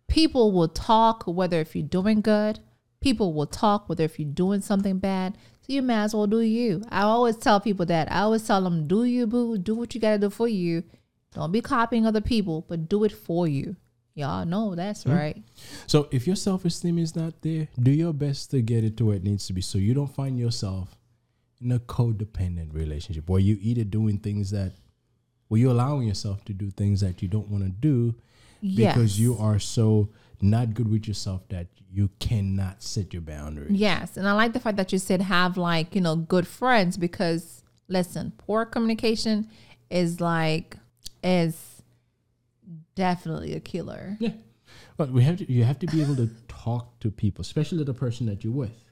[SPEAKER 2] people will talk whether if you're doing good, people will talk whether if you're doing something bad. So you might as well do you. I always tell people that. I always tell them, do you, boo, do what you gotta do for you. Don't be copying other people, but do it for you. Y'all know that's hmm. right.
[SPEAKER 1] So if your self esteem is not there, do your best to get it to where it needs to be so you don't find yourself in a codependent relationship where you either doing things that where you're allowing yourself to do things that you don't want to do because you are so not good with yourself that you cannot set your boundaries.
[SPEAKER 2] Yes, and I like the fact that you said have like you know good friends because listen, poor communication is like is definitely a killer.
[SPEAKER 1] Yeah. But we have to you have to be able to talk to people, especially the person that you're with.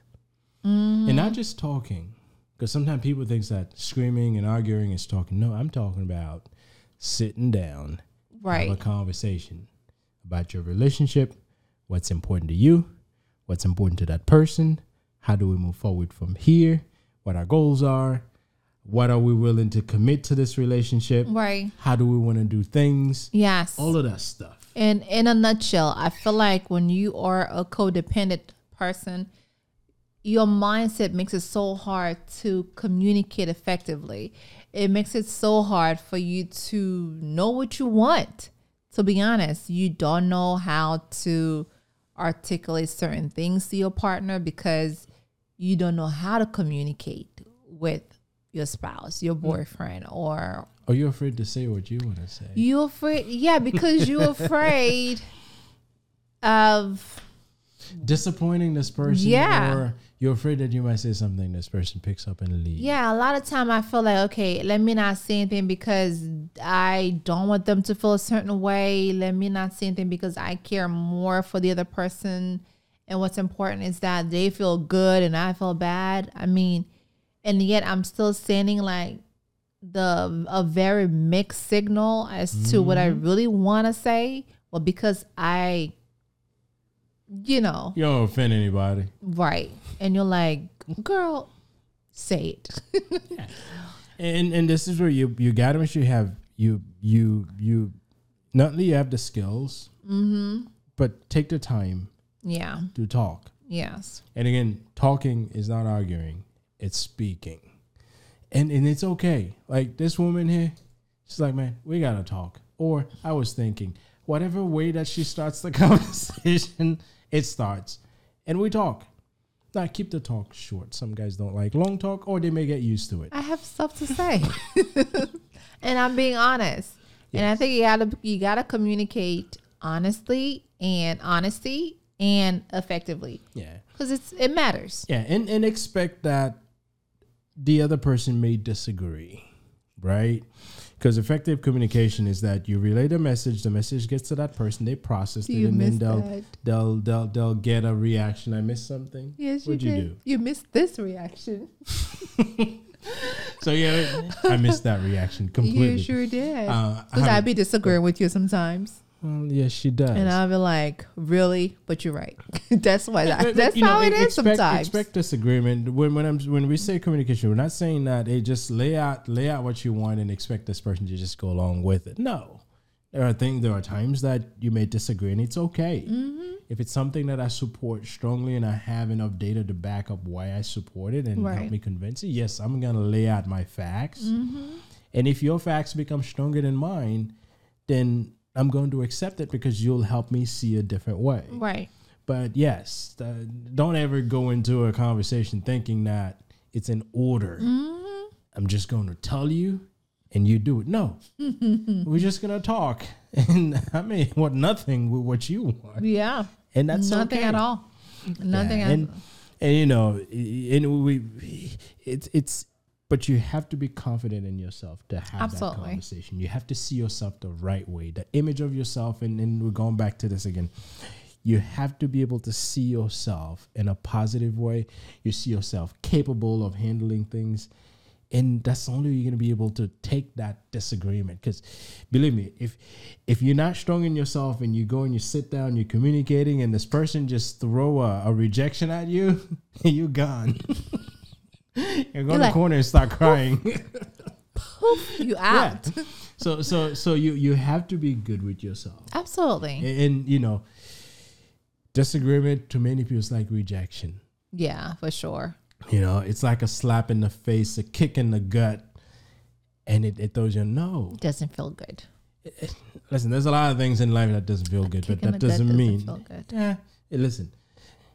[SPEAKER 1] Mm-hmm. And not just talking. Because sometimes people think that screaming and arguing is talking. No, I'm talking about sitting down,
[SPEAKER 2] Right.
[SPEAKER 1] have a conversation about your relationship, what's important to you, what's important to that person, how do we move forward from here, what our goals are, what are we willing to commit to this relationship,
[SPEAKER 2] Right.
[SPEAKER 1] how do we want to do things,
[SPEAKER 2] Yes.
[SPEAKER 1] all of that stuff.
[SPEAKER 2] And in a nutshell, I feel like when you are a codependent person, your mindset makes it so hard to communicate effectively. It makes it so hard for you to know what you want. To be honest, you don't know how to articulate certain things to your partner because you don't know how to communicate with your spouse, your mm. boyfriend, or
[SPEAKER 1] Are you afraid to say what you want to say?
[SPEAKER 2] You're afraid? Yeah, because you're afraid of
[SPEAKER 1] Disappointing this person,
[SPEAKER 2] Yeah.
[SPEAKER 1] or you're afraid that you might say something this person picks up and leaves.
[SPEAKER 2] yeah. A lot of time I feel like okay, let me not say anything because I don't want them to feel a certain way. Let me not say anything because I care more for the other person, and what's important is that they feel good and I feel bad. I mean, and yet I'm still sending like the a very mixed signal as to what I mm-hmm. really want to say. Well, because I, you know,
[SPEAKER 1] You don't offend anybody.
[SPEAKER 2] right, and you're like, girl, say it.
[SPEAKER 1] And and this is where you you gotta make sure you have you you you not only you have the skills, mm-hmm. but take the time
[SPEAKER 2] Yeah.
[SPEAKER 1] to talk.
[SPEAKER 2] Yes.
[SPEAKER 1] And again, talking is not arguing; it's speaking, and and it's okay. Like this woman here, she's like, "Man, we gotta talk." Or I was thinking, whatever way that she starts the conversation, it starts, and we talk. Now keep the talk short. Some guys don't like long talk, or they may get used to it.
[SPEAKER 2] I have stuff to say, and I'm being honest. And I think you gotta you gotta communicate honestly and honesty and effectively
[SPEAKER 1] Yeah,
[SPEAKER 2] because it's it matters.
[SPEAKER 1] yeah, and and expect that the other person may disagree, right? Because effective communication is that you relay the message, the message gets to that person, they process it, and then they'll, they'll they'll they'll get a reaction. I missed something.
[SPEAKER 2] Yes,
[SPEAKER 1] What'd
[SPEAKER 2] you
[SPEAKER 1] you
[SPEAKER 2] did.
[SPEAKER 1] do?
[SPEAKER 2] You missed this reaction.
[SPEAKER 1] So yeah, I missed that reaction completely.
[SPEAKER 2] You sure did.
[SPEAKER 1] Uh,
[SPEAKER 2] Because
[SPEAKER 1] how-
[SPEAKER 2] I'd be disagreeing with you sometimes,
[SPEAKER 1] well, yes, she does.
[SPEAKER 2] and I'll be like, "Really?" But you're right. that's why. That,
[SPEAKER 1] but,
[SPEAKER 2] that's
[SPEAKER 1] you know,
[SPEAKER 2] how it is
[SPEAKER 1] expect,
[SPEAKER 2] sometimes.
[SPEAKER 1] Expect disagreement when when I'm when we say communication. We're not saying that. Hey, just lay out lay out what you want and expect this person to just go along with it. No, there are things. There are times that you may disagree, and it's okay.
[SPEAKER 2] Mm-hmm.
[SPEAKER 1] If it's something that I support strongly and I have enough data to back up why I support it and help me convince it, yes, I'm gonna lay out my facts.
[SPEAKER 2] Mm-hmm.
[SPEAKER 1] And if your facts become stronger than mine, then I'm going to accept it because you'll help me see a different way.
[SPEAKER 2] right.
[SPEAKER 1] But yes, uh, don't ever go into a conversation thinking that it's in order.
[SPEAKER 2] Mm-hmm.
[SPEAKER 1] I'm just going to tell you and you do it. No, we're just going to talk. And I may want nothing with what you want.
[SPEAKER 2] Yeah.
[SPEAKER 1] And that's
[SPEAKER 2] Nothing
[SPEAKER 1] okay.
[SPEAKER 2] at all. Nothing
[SPEAKER 1] Yeah,
[SPEAKER 2] at
[SPEAKER 1] and, and you know, and we, it's, it's, but you have to be confident in yourself to have
[SPEAKER 2] Absolutely.
[SPEAKER 1] that conversation. You have to see yourself the right way, the image of yourself. And, then we're going back to this again. You have to be able to see yourself in a positive way. You see yourself capable of handling things. And that's only you're gonna be able to take that disagreement. Because believe me, if if you're not strong in yourself and you go and you sit down, you're communicating, and this person just throw a, a rejection at you, you're gone. you're going to
[SPEAKER 2] like,
[SPEAKER 1] the corner and start crying.
[SPEAKER 2] Poof, you
[SPEAKER 1] yeah. So so so you you have to be good with yourself.
[SPEAKER 2] Absolutely.
[SPEAKER 1] And, and, you know, disagreement to many people is like rejection.
[SPEAKER 2] Yeah, for sure.
[SPEAKER 1] You know, it's like a slap in the face, a kick in the gut, and it, it throws you no.
[SPEAKER 2] Doesn't feel good.
[SPEAKER 1] Eh, eh, listen, there's a lot of things in life that doesn't feel good, but that doesn't mean
[SPEAKER 2] feel good.
[SPEAKER 1] yeah. Listen,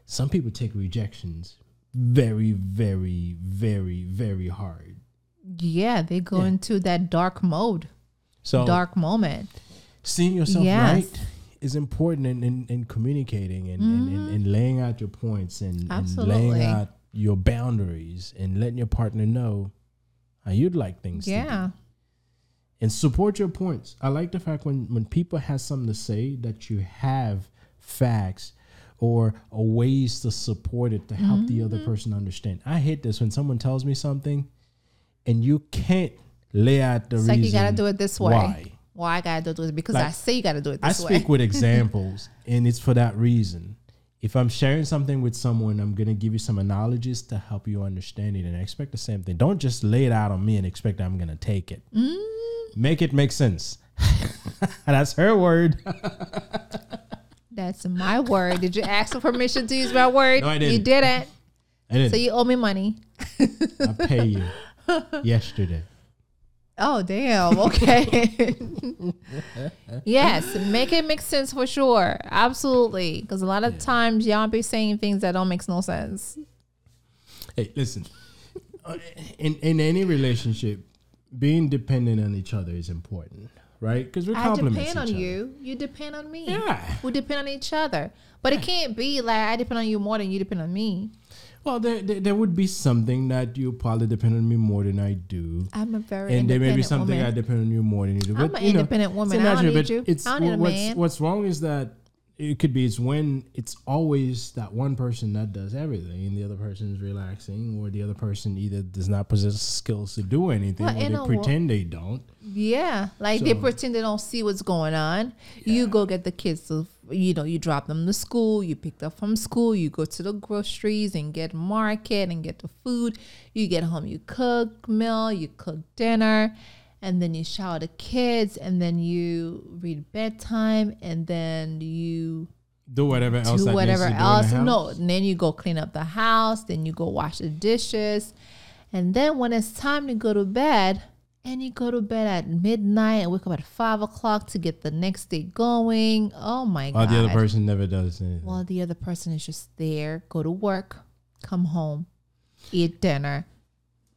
[SPEAKER 1] some people take rejections very, very, very, very hard.
[SPEAKER 2] Yeah, they go
[SPEAKER 1] Yeah.
[SPEAKER 2] into that dark mode,
[SPEAKER 1] So
[SPEAKER 2] dark moment.
[SPEAKER 1] seeing yourself
[SPEAKER 2] Yes.
[SPEAKER 1] right is important in, in, in communicating and, and, and, and laying out your points and, and
[SPEAKER 2] Mm-hmm.
[SPEAKER 1] Laying out your boundaries and letting your partner know how you'd like things to.
[SPEAKER 2] Yeah.
[SPEAKER 1] and support your points. I like the fact when when people have something to say that you have facts or, ways to support it to help the
[SPEAKER 2] Mm-hmm.
[SPEAKER 1] other person understand. I hate this when someone tells me something and you can't lay out the
[SPEAKER 2] It's
[SPEAKER 1] reason.
[SPEAKER 2] like you gotta do it this way.
[SPEAKER 1] Why?
[SPEAKER 2] Why I gotta do it? Because I
[SPEAKER 1] Like,
[SPEAKER 2] say you gotta do it
[SPEAKER 1] I
[SPEAKER 2] this way.
[SPEAKER 1] I speak with examples, and it's for that reason. If I'm sharing something with someone, I'm gonna give you some analogies to help you understand it, and I expect the same thing. Don't just lay it out on me and expect I'm gonna take it.
[SPEAKER 2] Mm.
[SPEAKER 1] Make it make sense. That's her word.
[SPEAKER 2] That's my word. Did you ask for permission to use my word?
[SPEAKER 1] No, I
[SPEAKER 2] You
[SPEAKER 1] didn't.
[SPEAKER 2] didn't.
[SPEAKER 1] I didn't.
[SPEAKER 2] So you owe me money.
[SPEAKER 1] I pay you yesterday.
[SPEAKER 2] Oh damn. Okay. yes, make it make sense for sure. Absolutely. Because a lot of times y'all be saying things that don't make no sense.
[SPEAKER 1] Hey, listen. Uh, In in any relationship, being dependent on each other is important, right? Because we're
[SPEAKER 2] I depend on
[SPEAKER 1] other.
[SPEAKER 2] you. You depend on me.
[SPEAKER 1] Yeah.
[SPEAKER 2] We depend on each other. But it can't be like I depend on you more than you depend on me.
[SPEAKER 1] Well, there, there there would be something that you probably depend on me more than I do.
[SPEAKER 2] I'm a very
[SPEAKER 1] and there may be
[SPEAKER 2] independent
[SPEAKER 1] something I depend on you more than you do.
[SPEAKER 2] I'm
[SPEAKER 1] But,
[SPEAKER 2] an
[SPEAKER 1] you know,
[SPEAKER 2] independent woman.
[SPEAKER 1] it's
[SPEAKER 2] I don't need you.
[SPEAKER 1] It's,
[SPEAKER 2] I don't need a
[SPEAKER 1] what's,
[SPEAKER 2] man.
[SPEAKER 1] what's wrong is that it could be it's when it's always that one person that does everything and the other person is relaxing or the other person either does not possess skills to do anything
[SPEAKER 2] Well,
[SPEAKER 1] or they pretend they don't.
[SPEAKER 2] Yeah, like they pretend they don't see what's going on. You go get the kids to, you know, you drop them to school. You pick them up from school. You go to the groceries and get market and get the food. You get home, you cook meal, you cook dinner, and then you shower the kids, and then you read bedtime, and then you
[SPEAKER 1] Do whatever else.
[SPEAKER 2] do whatever
[SPEAKER 1] needs to do the
[SPEAKER 2] else. No, and then you go clean up the house, then you go wash the dishes. And then when it's time to go to bed, and you go to bed at midnight and wake up at five o'clock to get the next day going. Oh my
[SPEAKER 1] While
[SPEAKER 2] god.
[SPEAKER 1] the other person never does anything.
[SPEAKER 2] While the other person is just there, go to work, come home, eat dinner,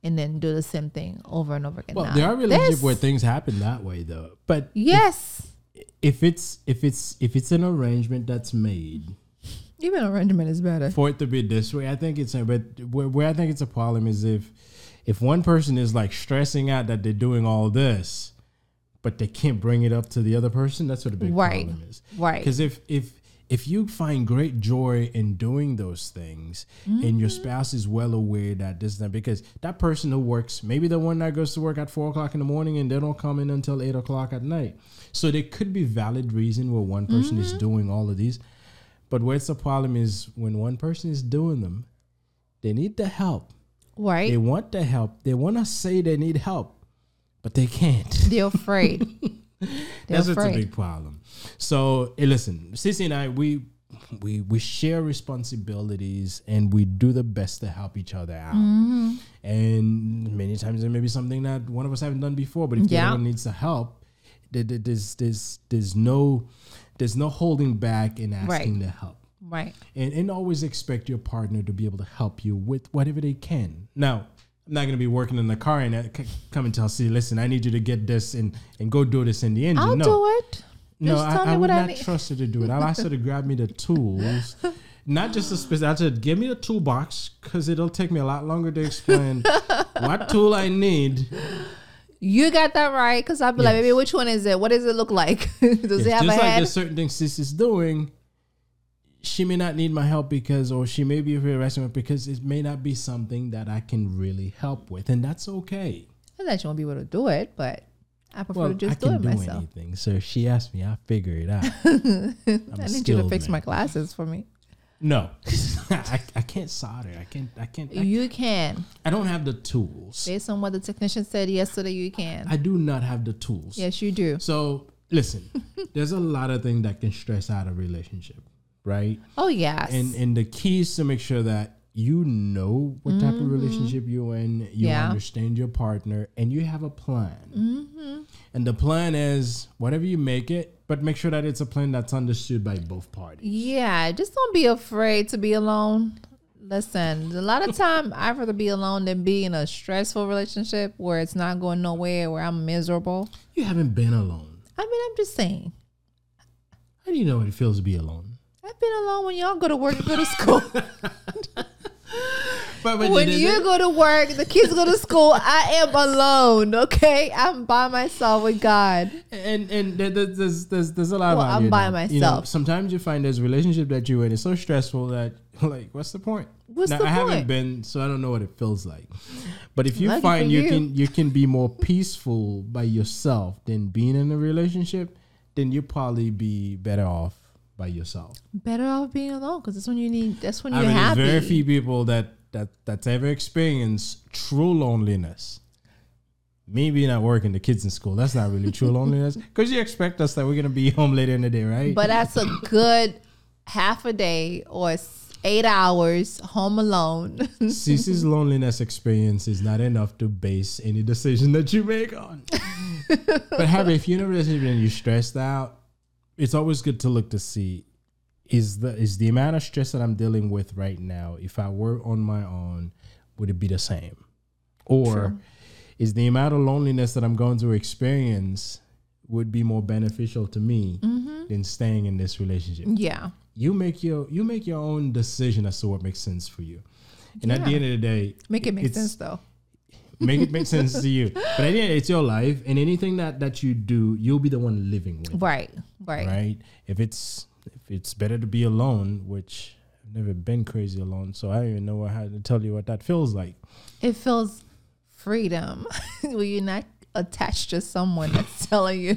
[SPEAKER 2] and then do the same thing over and over again.
[SPEAKER 1] Well,
[SPEAKER 2] Now,
[SPEAKER 1] there are relationships where things happen that way though. But
[SPEAKER 2] Yes.
[SPEAKER 1] if it's if it's if it's an arrangement that's made
[SPEAKER 2] Even arrangement is better.
[SPEAKER 1] for it to be this way, I think it's but where, where I think it's a problem is if if one person is like stressing out that they're doing all this, but they can't bring it up to the other person. That's what a big
[SPEAKER 2] Right.
[SPEAKER 1] problem is.
[SPEAKER 2] Right.
[SPEAKER 1] Because if if if you find great joy in doing those things and your
[SPEAKER 2] Mm-hmm.
[SPEAKER 1] spouse is well aware that this and that because that person who works maybe the one that goes to work at four o'clock in the morning and they don't come in until eight o'clock at night so there could be valid reason where one person is
[SPEAKER 2] Mm-hmm.
[SPEAKER 1] doing all of these but where it's a problem is when one person is doing them they need the help
[SPEAKER 2] Right.
[SPEAKER 1] they want the help they want to say they need help but they can't
[SPEAKER 2] They're afraid. They're
[SPEAKER 1] that's what's a big problem. So hey, listen, Cece and I, we we we share responsibilities and we do the best to help each other out.
[SPEAKER 2] Mm-hmm.
[SPEAKER 1] And many times there may be something that one of us haven't done before, but if the
[SPEAKER 2] Yeah.
[SPEAKER 1] other one needs the help, there- there- there's there's there's no there's no holding back in asking the help.
[SPEAKER 2] Right.
[SPEAKER 1] And, and always expect your partner to be able to help you with whatever they can. Now, I'm not going to be working in the car and c- come and tell, see, listen, I need you to get this and, and go do this in the engine.
[SPEAKER 2] I'll
[SPEAKER 1] no.
[SPEAKER 2] do it.
[SPEAKER 1] No,
[SPEAKER 2] Just
[SPEAKER 1] I,
[SPEAKER 2] tell me
[SPEAKER 1] I would
[SPEAKER 2] what I
[SPEAKER 1] not
[SPEAKER 2] need.
[SPEAKER 1] trust her to do it. I asked her to grab me the tools, not just a specific. I said, give me the toolbox because it'll take me a lot longer to explain what tool I need.
[SPEAKER 2] You got that right. Because I'll be like,
[SPEAKER 1] Yes.
[SPEAKER 2] baby, which one is it? What does it look like? Does it have
[SPEAKER 1] just
[SPEAKER 2] a
[SPEAKER 1] like
[SPEAKER 2] head?
[SPEAKER 1] there's certain things sis is doing, she may not need my help because, or she may be harassing me because it may not be something that I can really help with, and that's okay.
[SPEAKER 2] Not that you won't be able to do it, but I prefer
[SPEAKER 1] Well,
[SPEAKER 2] to just
[SPEAKER 1] I
[SPEAKER 2] do it
[SPEAKER 1] do
[SPEAKER 2] myself.
[SPEAKER 1] anything. So if she asked me, I'll figure it out.
[SPEAKER 2] I need you to fix
[SPEAKER 1] man.
[SPEAKER 2] my glasses for me.
[SPEAKER 1] No, I, I can't solder. I can't. I can't. I,
[SPEAKER 2] You can.
[SPEAKER 1] I don't have the tools.
[SPEAKER 2] Based on what the technician said yesterday, you can.
[SPEAKER 1] I do not have the tools.
[SPEAKER 2] yes, you do.
[SPEAKER 1] So listen, there's a lot of things that can stress out a relationship, right?
[SPEAKER 2] Oh, yes.
[SPEAKER 1] And and the key is to make sure that you know what type of relationship you're in, you
[SPEAKER 2] Mm-hmm. Yeah.
[SPEAKER 1] understand your partner, and you have a plan.
[SPEAKER 2] Mm-hmm.
[SPEAKER 1] And the plan is whatever you make it, but make sure that it's a plan that's understood by both parties.
[SPEAKER 2] yeah, just don't be afraid to be alone. Listen, a lot of time I'd rather be alone than be in a stressful relationship where it's not going nowhere, where I'm miserable.
[SPEAKER 1] You haven't been alone.
[SPEAKER 2] I mean, I'm just saying.
[SPEAKER 1] How do you know what it feels to be alone?
[SPEAKER 2] I've been alone when y'all go to work and go to school.
[SPEAKER 1] But,
[SPEAKER 2] when
[SPEAKER 1] the-
[SPEAKER 2] you go to work, the kids go to school, I am alone, okay? I'm by myself with God.
[SPEAKER 1] and and there- there- there's there's there's a lot
[SPEAKER 2] Well,
[SPEAKER 1] of
[SPEAKER 2] I'm by
[SPEAKER 1] know, You know,
[SPEAKER 2] myself.
[SPEAKER 1] sometimes you find there's a relationship that you're in is so stressful that like, what's the point?
[SPEAKER 2] What's
[SPEAKER 1] now,
[SPEAKER 2] the
[SPEAKER 1] I haven't been, so I don't know what it feels like. But if you
[SPEAKER 2] Lucky
[SPEAKER 1] find you,
[SPEAKER 2] you.
[SPEAKER 1] can you can be more peaceful by yourself than being in a relationship, then you'll probably be better off by yourself.
[SPEAKER 2] Better off being alone because that's when you need. That's when
[SPEAKER 1] I
[SPEAKER 2] you're
[SPEAKER 1] mean,
[SPEAKER 2] happy.
[SPEAKER 1] very few people that that that's ever experienced true loneliness. Me being at work and the kids in school, that's not really true loneliness. Because you expect us that we're gonna be home later in the day, right?
[SPEAKER 2] But that's a good half a day or eight hours home alone.
[SPEAKER 1] Cece's loneliness experience is not enough to base any decision that you make on. but Harry, if you're in a relationship and you're stressed out, it's always good to look to see is the is the amount of stress that I'm dealing with right now, if I were on my own, would it be the same? Or
[SPEAKER 2] True.
[SPEAKER 1] is the amount of loneliness that I'm going to experience would be more beneficial to me
[SPEAKER 2] Mm-hmm.
[SPEAKER 1] than staying in this relationship?
[SPEAKER 2] yeah.
[SPEAKER 1] you make your you make your own decision as to what makes sense for you. And at the end of the day,
[SPEAKER 2] Make it make sense though.
[SPEAKER 1] make it make sense to you. But at the end, it's your life, and anything that that you do, you'll be the one living with.
[SPEAKER 2] Right. Right.
[SPEAKER 1] Right? If it's it's better to be alone, which I've never been crazy alone, so I don't even know how to tell you what that feels like.
[SPEAKER 2] It feels freedom when you're not attached to someone that's telling you.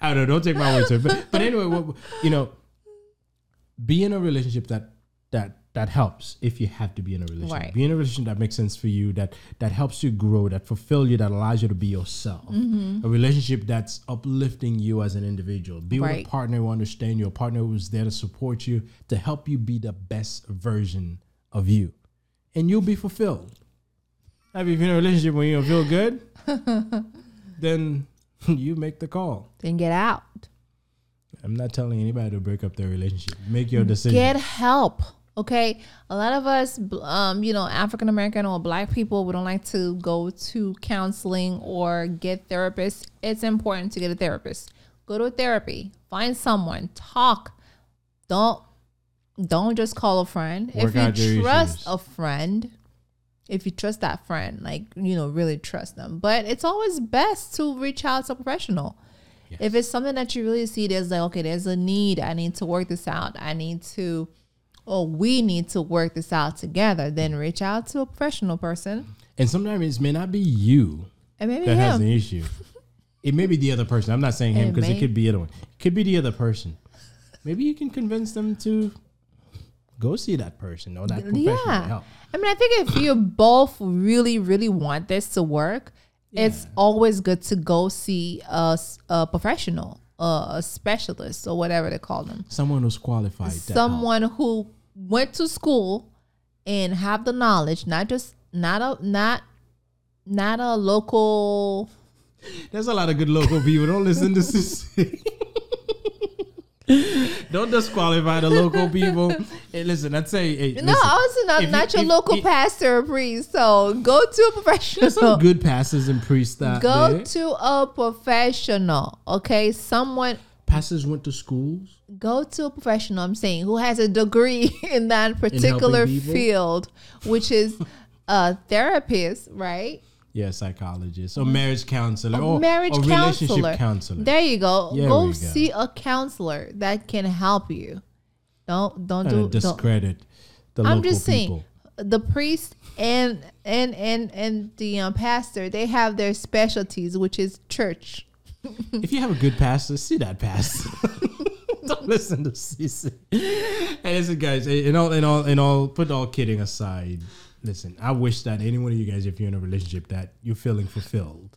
[SPEAKER 1] I don't know. Don't take my word to it. But, but anyway, what, you know, be in a relationship that that that helps if you have to be in a relationship.
[SPEAKER 2] Right.
[SPEAKER 1] Be in a relationship that makes sense for you, that that helps you grow, that fulfill you, that allows you to be yourself.
[SPEAKER 2] Mm-hmm.
[SPEAKER 1] A relationship that's uplifting you as an individual. Be with a partner who understands you, a partner who's there to support you, to help you be the best version of you. And you'll be fulfilled. Now, if you're in a relationship when you don't feel good, then you make the call.
[SPEAKER 2] Then get out.
[SPEAKER 1] I'm not telling anybody to break up their relationship. Make your decision.
[SPEAKER 2] Get help. Okay, a lot of us, um, you know, African American or Black people, we don't like to go to counseling or get therapists. It's important to get a therapist. Go to a therapy. Find someone. Talk. Don't don't just call a friend.
[SPEAKER 1] Work
[SPEAKER 2] if you trust
[SPEAKER 1] issues.
[SPEAKER 2] a friend, if you trust that friend, like you know, really trust them. But it's always best to reach out to a professional. If it's something that you really see, there's like, okay, there's a need. I need to work this out. I need to, or we need to work this out together. Then reach out to a professional person,
[SPEAKER 1] and sometimes it may not be you
[SPEAKER 2] and maybe
[SPEAKER 1] that has an issue. It may be the other person. I'm not saying him because it
[SPEAKER 2] may.
[SPEAKER 1] could be the other one. It could be the other person. Maybe you can convince them to go see that person or that professional
[SPEAKER 2] yeah.
[SPEAKER 1] help.
[SPEAKER 2] I mean, I think if you both really, really want this to work, it's always good to go see a professional, a, a specialist, or whatever they call them.
[SPEAKER 1] Someone who's qualified.
[SPEAKER 2] someone who went to school and have the knowledge, not just not a not not a local.
[SPEAKER 1] There's a lot of good local people. Don't listen to this. Don't disqualify the local people. Hey, listen, I'd say, hey,
[SPEAKER 2] no,
[SPEAKER 1] listen,
[SPEAKER 2] also not
[SPEAKER 1] if you-
[SPEAKER 2] your
[SPEAKER 1] if-
[SPEAKER 2] local
[SPEAKER 1] if-
[SPEAKER 2] pastor or priest. So go to a
[SPEAKER 1] There's some
[SPEAKER 2] professional.
[SPEAKER 1] good pastors and priests that
[SPEAKER 2] Go
[SPEAKER 1] there.
[SPEAKER 2] to a professional. Okay, someone
[SPEAKER 1] pastors went to schools.
[SPEAKER 2] go to a professional. I'm saying who has a degree in that particular
[SPEAKER 1] people?
[SPEAKER 2] field, which is a therapist, right?
[SPEAKER 1] Yeah, psychologist or marriage counselor or,
[SPEAKER 2] marriage
[SPEAKER 1] or relationship
[SPEAKER 2] counselor.
[SPEAKER 1] counselor.
[SPEAKER 2] There you go.
[SPEAKER 1] There
[SPEAKER 2] go
[SPEAKER 1] we go.
[SPEAKER 2] see a counselor that can help you. Don't don't do.
[SPEAKER 1] to
[SPEAKER 2] Don't.
[SPEAKER 1] discredit the
[SPEAKER 2] I'm just saying,
[SPEAKER 1] people.
[SPEAKER 2] the priest and and and and the um, pastor they have their specialties, which is church.
[SPEAKER 1] If you have a good pastor, see that pastor. Don't listen to Cece. Hey, listen, guys. In all, in all, in all, put all kidding aside. Listen, I wish that any one of you guys, if you're in a relationship, that you're feeling fulfilled,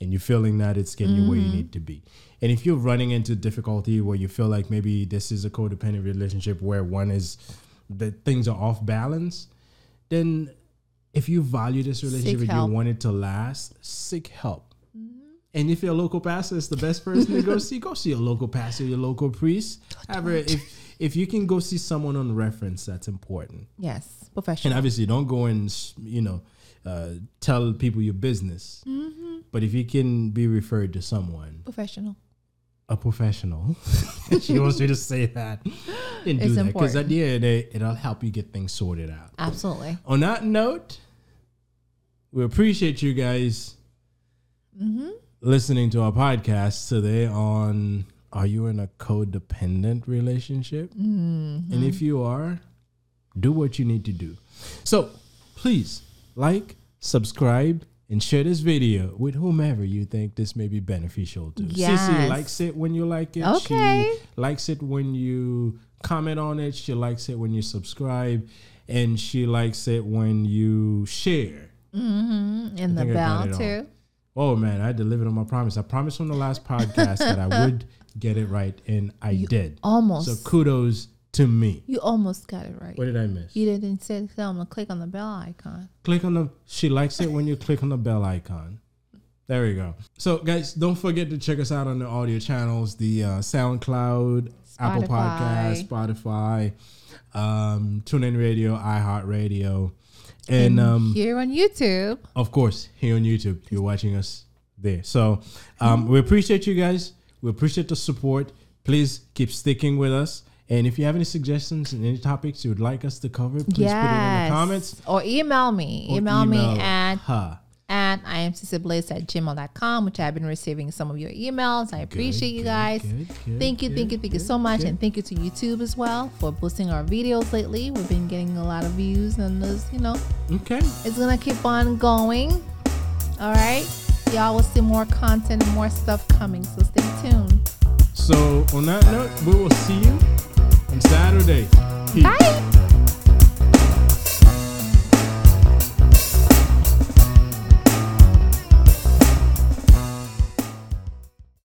[SPEAKER 1] and you're feeling that it's getting you where you need to be. And if you're running into difficulty where you feel like maybe this is a codependent relationship where one is that things are off balance, then if you value this relationship and you want it to last, seek help. And if your local pastor is the best person to go see, go see your local pastor, your local priest. However, if if you can go see someone on reference, that's important.
[SPEAKER 2] Yes, professional.
[SPEAKER 1] And obviously, don't go and you know uh, tell people your business.
[SPEAKER 2] Mm-hmm.
[SPEAKER 1] But if you can be referred to someone,
[SPEAKER 2] professional.
[SPEAKER 1] a professional, she wants me to say that, do
[SPEAKER 2] It's
[SPEAKER 1] that because at the end of the day, it'll help you get things sorted out.
[SPEAKER 2] Absolutely.
[SPEAKER 1] On that note, we appreciate you guys
[SPEAKER 2] Mm-hmm.
[SPEAKER 1] listening to our podcast today on Are you in a codependent relationship?
[SPEAKER 2] Mm-hmm.
[SPEAKER 1] And if you are, do what you need to do. So please like, subscribe, and share this video with whomever you think this may be beneficial to. Cece
[SPEAKER 2] Yes.
[SPEAKER 1] likes it when you like it.
[SPEAKER 2] Okay.
[SPEAKER 1] She likes it when you comment on it. She likes it when you subscribe. And she likes it when you share.
[SPEAKER 2] Mm-hmm. And the
[SPEAKER 1] I
[SPEAKER 2] bell too.
[SPEAKER 1] Oh man, I delivered on my promise. I promised on the last podcast that I would get it right, and I did.
[SPEAKER 2] Almost.
[SPEAKER 1] So kudos to me.
[SPEAKER 2] you almost got it right.
[SPEAKER 1] What did I miss?
[SPEAKER 2] You didn't say tell them to click on the bell icon.
[SPEAKER 1] Click on the. She likes it when you click on the bell icon. There we go. So guys, don't forget to check us out on the audio channels: the uh, SoundCloud, Apple Podcast, Spotify, um, TuneIn Radio, iHeartRadio, and um,
[SPEAKER 2] Here on YouTube.
[SPEAKER 1] of course, here on YouTube, you're watching us there. So um, we appreciate you guys. We appreciate the support. Please keep sticking with us. And if you have any suggestions and any topics you would like us to cover, please put it in the comments.
[SPEAKER 2] Or email me.
[SPEAKER 1] or
[SPEAKER 2] email, me at
[SPEAKER 1] her.
[SPEAKER 2] at imccblaze at gmail.com, which I've been receiving some of your emails. I appreciate you
[SPEAKER 1] good,
[SPEAKER 2] guys.
[SPEAKER 1] good, good,
[SPEAKER 2] thank you, thank you, thank you so much. And thank you to YouTube as well for boosting our videos lately. We've been getting a lot of views and this, you know,
[SPEAKER 1] Okay.
[SPEAKER 2] it's gonna keep on going. All right. Y'all will see more content and more stuff coming. So stay tuned.
[SPEAKER 1] So on that note, we will see you on Saturday. Peace.
[SPEAKER 2] Bye.